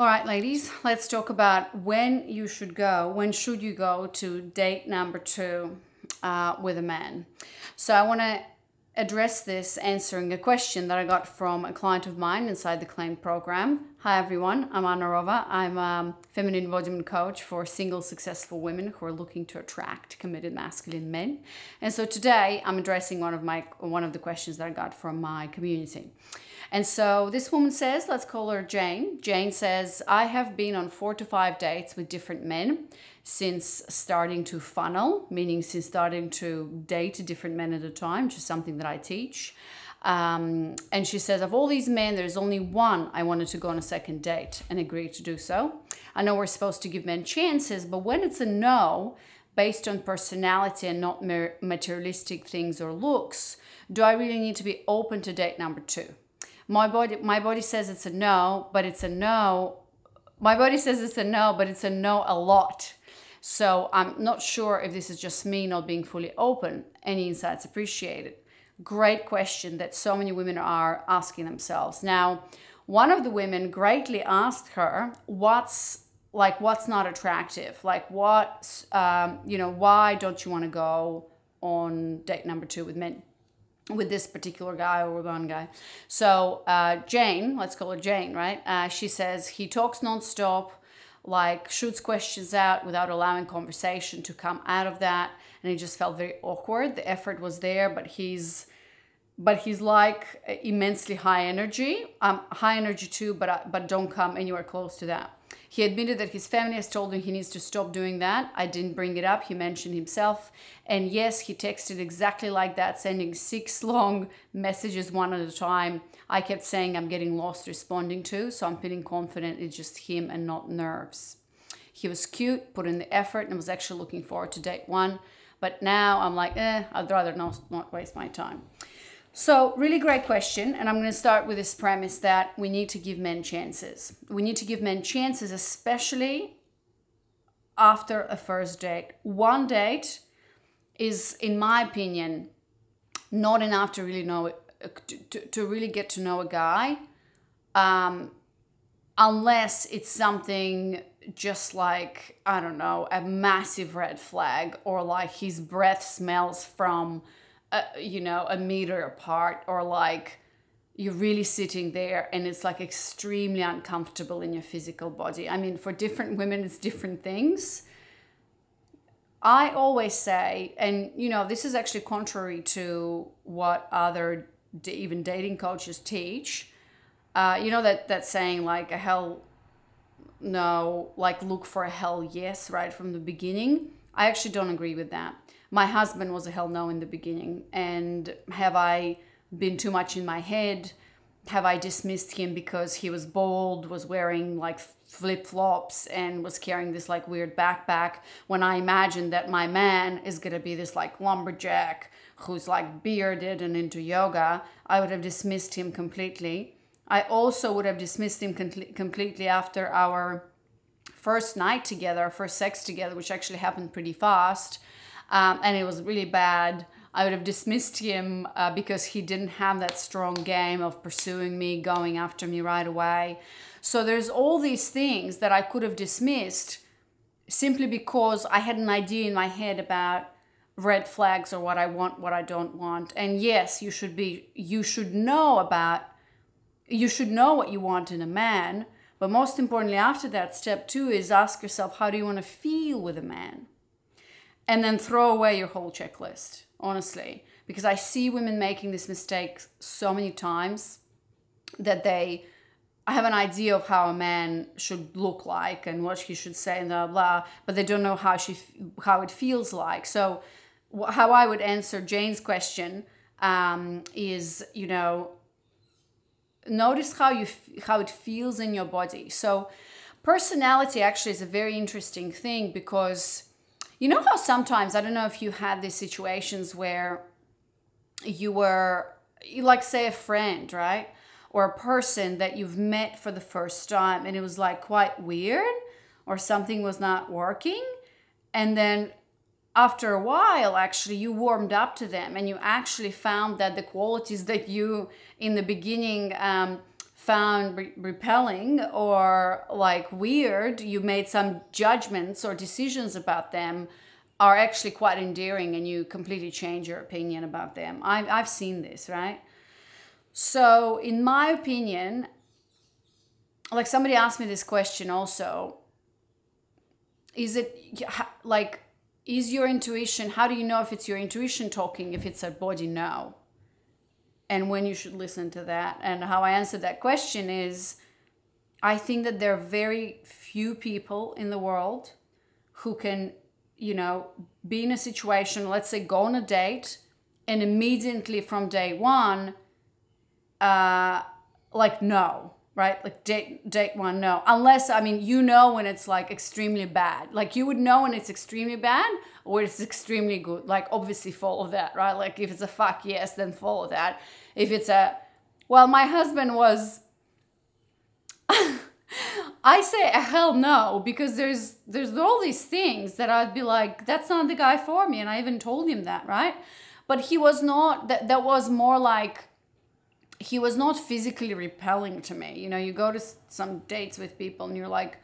All right, ladies, let's talk about when you should go. When should you go to date number two uh, with a man? So I want to address this answering a question that I got from a client of mine inside the Claimed program. Hi, everyone. I'm Anna Rova. I'm a feminine embodiment coach for single successful women who are looking to attract committed masculine men. And so today I'm addressing one of my one of the questions that I got from my community. And so this woman says, let's call her Jane. Jane says, I have been on four to five dates with different men since starting to funnel, meaning since starting to date different men at a time, which is something that I teach. Um, and she says, of all these men, there's only one I wanted to go on a second date and agreed to do so. I know we're supposed to give men chances, but when it's a no, based on personality and not materialistic things or looks, do I really need to be open to date number two? my body my body says it's a no but it's a no my body says it's a no but it's a no a lot so i'm not sure if this is just me not being fully open any insights appreciated great question that so many women are asking themselves now one of the women greatly asked her what's like what's not attractive like what um, you know why don't you want to go on date number two with men with this particular guy or one guy. So uh, Jane, let's call her Jane, right? Uh, she says he talks nonstop, like shoots questions out without allowing conversation to come out of that, and it just felt very awkward. The effort was there, but he's but he's like immensely high energy. Um, high energy too, but uh, but don't come anywhere close to that. He admitted that his family has told him he needs to stop doing that. I didn't bring it up. He mentioned himself. And yes, he texted exactly like that, sending six long messages one at a time. I kept saying I'm getting lost responding to, so I'm feeling confident it's just him and not nerves. He was cute, put in the effort, and was actually looking forward to date one. But now I'm like, eh, I'd rather not, not waste my time. So, really great question. And I'm going to start with this premise that we need to give men chances. We need to give men chances, especially after a first date. One date is, in my opinion, not enough to really know, to, to, really get to know a guy, um, unless it's something just like, I don't know, a massive red flag or like his breath smells from a, you know a meter apart or like you're really sitting there and it's like extremely uncomfortable in your physical body. I mean for different women it's different things. I always say and you know this is actually contrary to what other even dating coaches teach uh, you know that that saying like a hell no like look for a hell yes right from the beginning? I actually don't agree with that my husband was a hell no in the beginning. And have I been too much in my head? Have I dismissed him because he was bald, was wearing like flip flops, and was carrying this like weird backpack when I imagined that my man is gonna be this like lumberjack who's like bearded and into yoga? I would have dismissed him completely. I also would have dismissed him com- completely after our first night together, first sex together, which actually happened pretty fast um, and it was really bad. I would have dismissed him uh, because he didn't have that strong game of pursuing me, going after me right away. So there's all these things that I could have dismissed simply because I had an idea in my head about red flags or what I want, what I don't want. And yes, you should be you should know about you should know what you want in a man, but most importantly after that step 2 is ask yourself how do you want to feel with a man? And then throw away your whole checklist, honestly. Because I see women making this mistake so many times that they have an idea of how a man should look like and what he should say and blah blah, but they don't know how she how it feels like. So, how I would answer Jane's question um, is, you know, notice how you how it feels in your body. So, personality actually is a very interesting thing because you know how sometimes, I don't know if you had these situations where you were, like, say, a friend, right? Or a person that you've met for the first time and it was like quite weird or something was not working. And then after a while, actually, you warmed up to them and you actually found that the qualities that you in the beginning um, found re- repelling or like weird, you made some judgments or decisions about them are actually quite endearing and you completely change your opinion about them. I've, I've seen this, right? So, in my opinion, like somebody asked me this question also is it like, is your intuition, how do you know if it's your intuition talking, if it's a body no? And when you should listen to that? And how I answered that question is I think that there are very few people in the world who can you know, be in a situation, let's say go on a date, and immediately from day one, uh, like no, right? Like date date one, no. Unless I mean you know when it's like extremely bad. Like you would know when it's extremely bad or it's extremely good. Like obviously follow that, right? Like if it's a fuck yes, then follow that. If it's a well, my husband was I say a hell no because there's there's all these things that I'd be like, that's not the guy for me, and I even told him that, right? But he was not. That that was more like he was not physically repelling to me. You know, you go to some dates with people and you're like,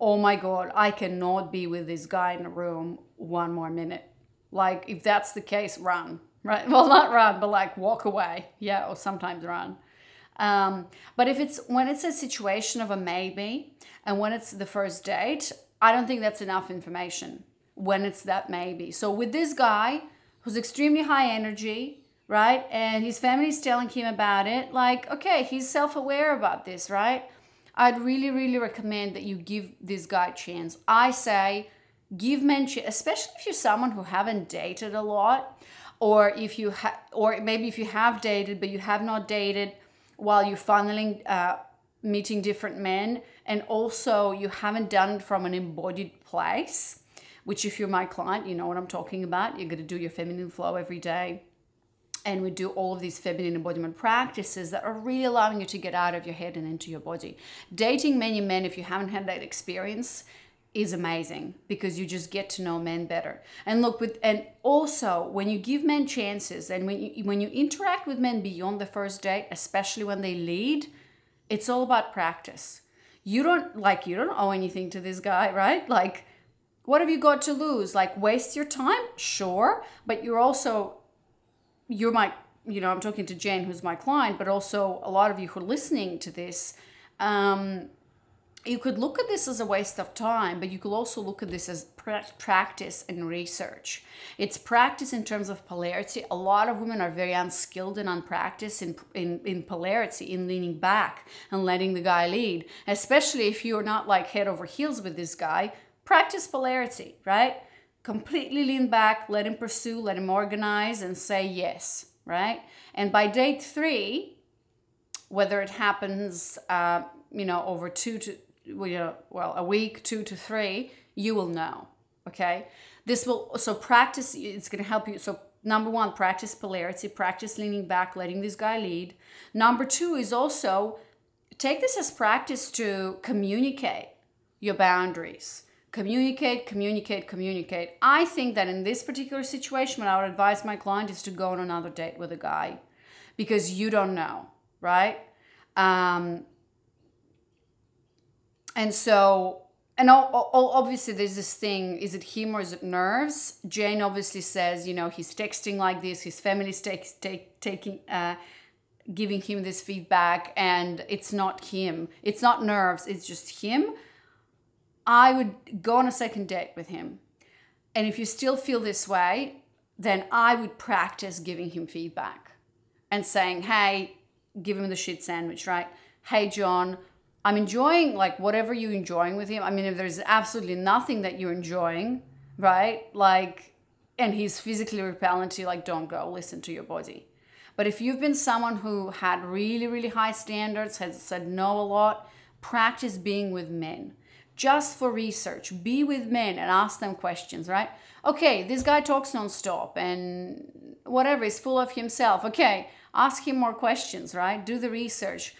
oh my god, I cannot be with this guy in a room one more minute. Like if that's the case, run, right? Well, not run, but like walk away, yeah, or sometimes run. Um, but if it's when it's a situation of a maybe and when it's the first date, I don't think that's enough information when it's that maybe. So with this guy who's extremely high energy, right? And his family's telling him about it, like, okay, he's self-aware about this, right? I'd really, really recommend that you give this guy a chance. I say give men, especially if you're someone who haven't dated a lot, or if you have, or maybe if you have dated but you have not dated while you're funneling, uh, meeting different men, and also you haven't done it from an embodied place, which, if you're my client, you know what I'm talking about. You're going to do your feminine flow every day. And we do all of these feminine embodiment practices that are really allowing you to get out of your head and into your body. Dating many men, if you haven't had that experience, is amazing because you just get to know men better. And look with and also when you give men chances and when you when you interact with men beyond the first date, especially when they lead, it's all about practice. You don't like you don't owe anything to this guy, right? Like what have you got to lose? Like waste your time? Sure, but you're also you're my you know, I'm talking to Jen, who's my client, but also a lot of you who are listening to this um you could look at this as a waste of time, but you could also look at this as practice and research. It's practice in terms of polarity. A lot of women are very unskilled and unpracticed in, in, in polarity, in leaning back and letting the guy lead, especially if you're not like head over heels with this guy. Practice polarity, right? Completely lean back, let him pursue, let him organize, and say yes, right? And by date three, whether it happens, uh, you know, over two to well, a week, two to three, you will know. Okay. This will, so practice, it's to help you. So, number one, practice polarity, practice leaning back, letting this guy lead. Number two is also take this as practice to communicate your boundaries. Communicate, communicate, communicate. I think that in this particular situation, what I would advise my client is to go on another date with a guy because you don't know, right? Um, and so, and all, all, obviously there's this thing, is it him or is it nerves? Jane obviously says, you know, he's texting like this, his family's take, take, taking, uh, giving him this feedback and it's not him. It's not nerves, it's just him. I would go on a second date with him. And if you still feel this way, then I would practice giving him feedback and saying, hey, give him the shit sandwich, right? Hey, John, I'm enjoying like whatever you're enjoying with him. I mean, if there's absolutely nothing that you're enjoying, right? Like, and he's physically repellent to you, like, don't go, listen to your body. But if you've been someone who had really, really high standards, has said no a lot, practice being with men. Just for research, be with men and ask them questions, right? Okay, this guy talks nonstop and whatever, is full of himself. Okay, ask him more questions, right? Do the research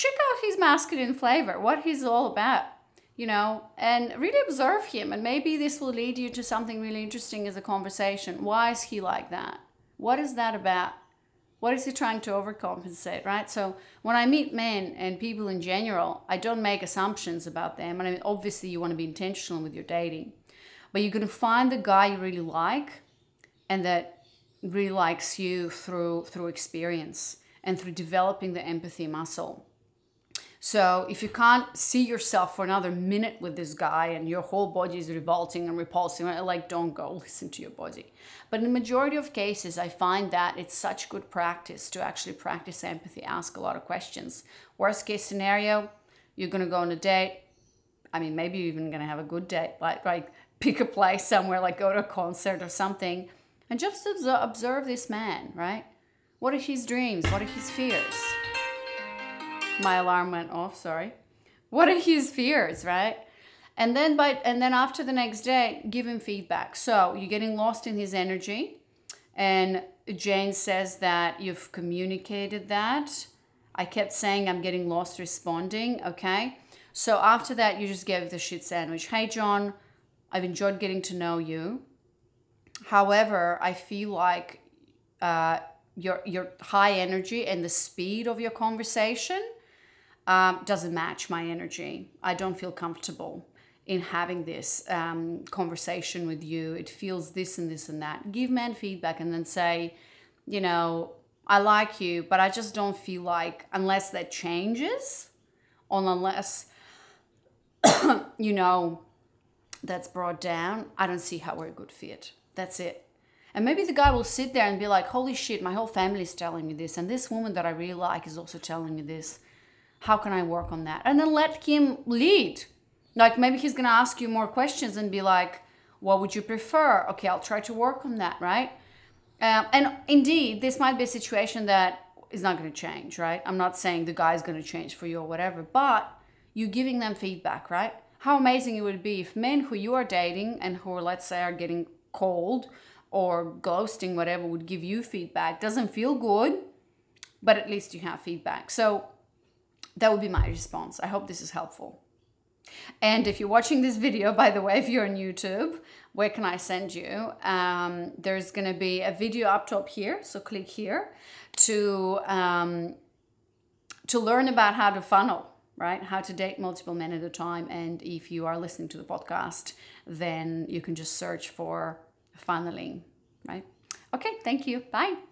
check out his masculine flavor, what he's all about, you know, and really observe him. And maybe this will lead you to something really interesting as a conversation. Why is he like that? What is that about? What is he trying to overcompensate, right? So when I meet men and people in general, I don't make assumptions about them. And I mean, obviously, you want to be intentional with your dating, but you're going to find the guy you really like and that really likes you through through experience and through developing the empathy muscle. So if you can't see yourself for another minute with this guy and your whole body is revolting and repulsing, uh, like don't go listen to your body. But in the majority of cases, I find that it's such good practice to actually practice empathy, ask a lot of questions. Worst case scenario, you're gonna go on a date. I mean, maybe you're even gonna have a good date, like like pick a place somewhere, like go to a concert or something, and just observe this man, right? What are his dreams? What are his fears? My alarm went off, sorry. What are his fears, right? And then by and then after the next day, give him feedback. So you're getting lost in his energy. And Jane says that you've communicated that. I kept saying I'm getting lost responding, okay? So after that, you just gave the shit sandwich. Hey, John, I've enjoyed getting to know you. However, I feel like uh, your your high energy and the speed of your conversation um, doesn't match my energy. I don't feel comfortable in having this um, conversation with you. It feels this and this and that. Give men feedback and then say, you know, I like you, but I just don't feel like, unless that changes, or unless, you know, that's brought down, I don't see how we're a good fit. That's it. And maybe the guy will sit there and be like, holy shit, my whole family is telling me this. And this woman that I really like is also telling me this. How can I work on that? And then let him lead. Like maybe he's to ask you more questions and be like, what would you prefer? Okay, I'll try to work on that, right? Um, and indeed, this might be a situation that is not to change, right? I'm not saying the guy's to change for you or whatever, but you giving them feedback, right? How amazing it would be if men who you are dating and who, let's say, are getting cold or ghosting, whatever, would give you feedback. Doesn't feel good, but at least you have feedback. So that would be my response. I hope this is helpful. And if you're watching this video, by the way, if you're on YouTube, where can I send you? Um, there's going to be a video up top here, so click here to um, to learn about how to funnel, right? How to date multiple men at a time. And if you are listening to the podcast, then you can just search for funneling, right? Okay, thank you. Bye.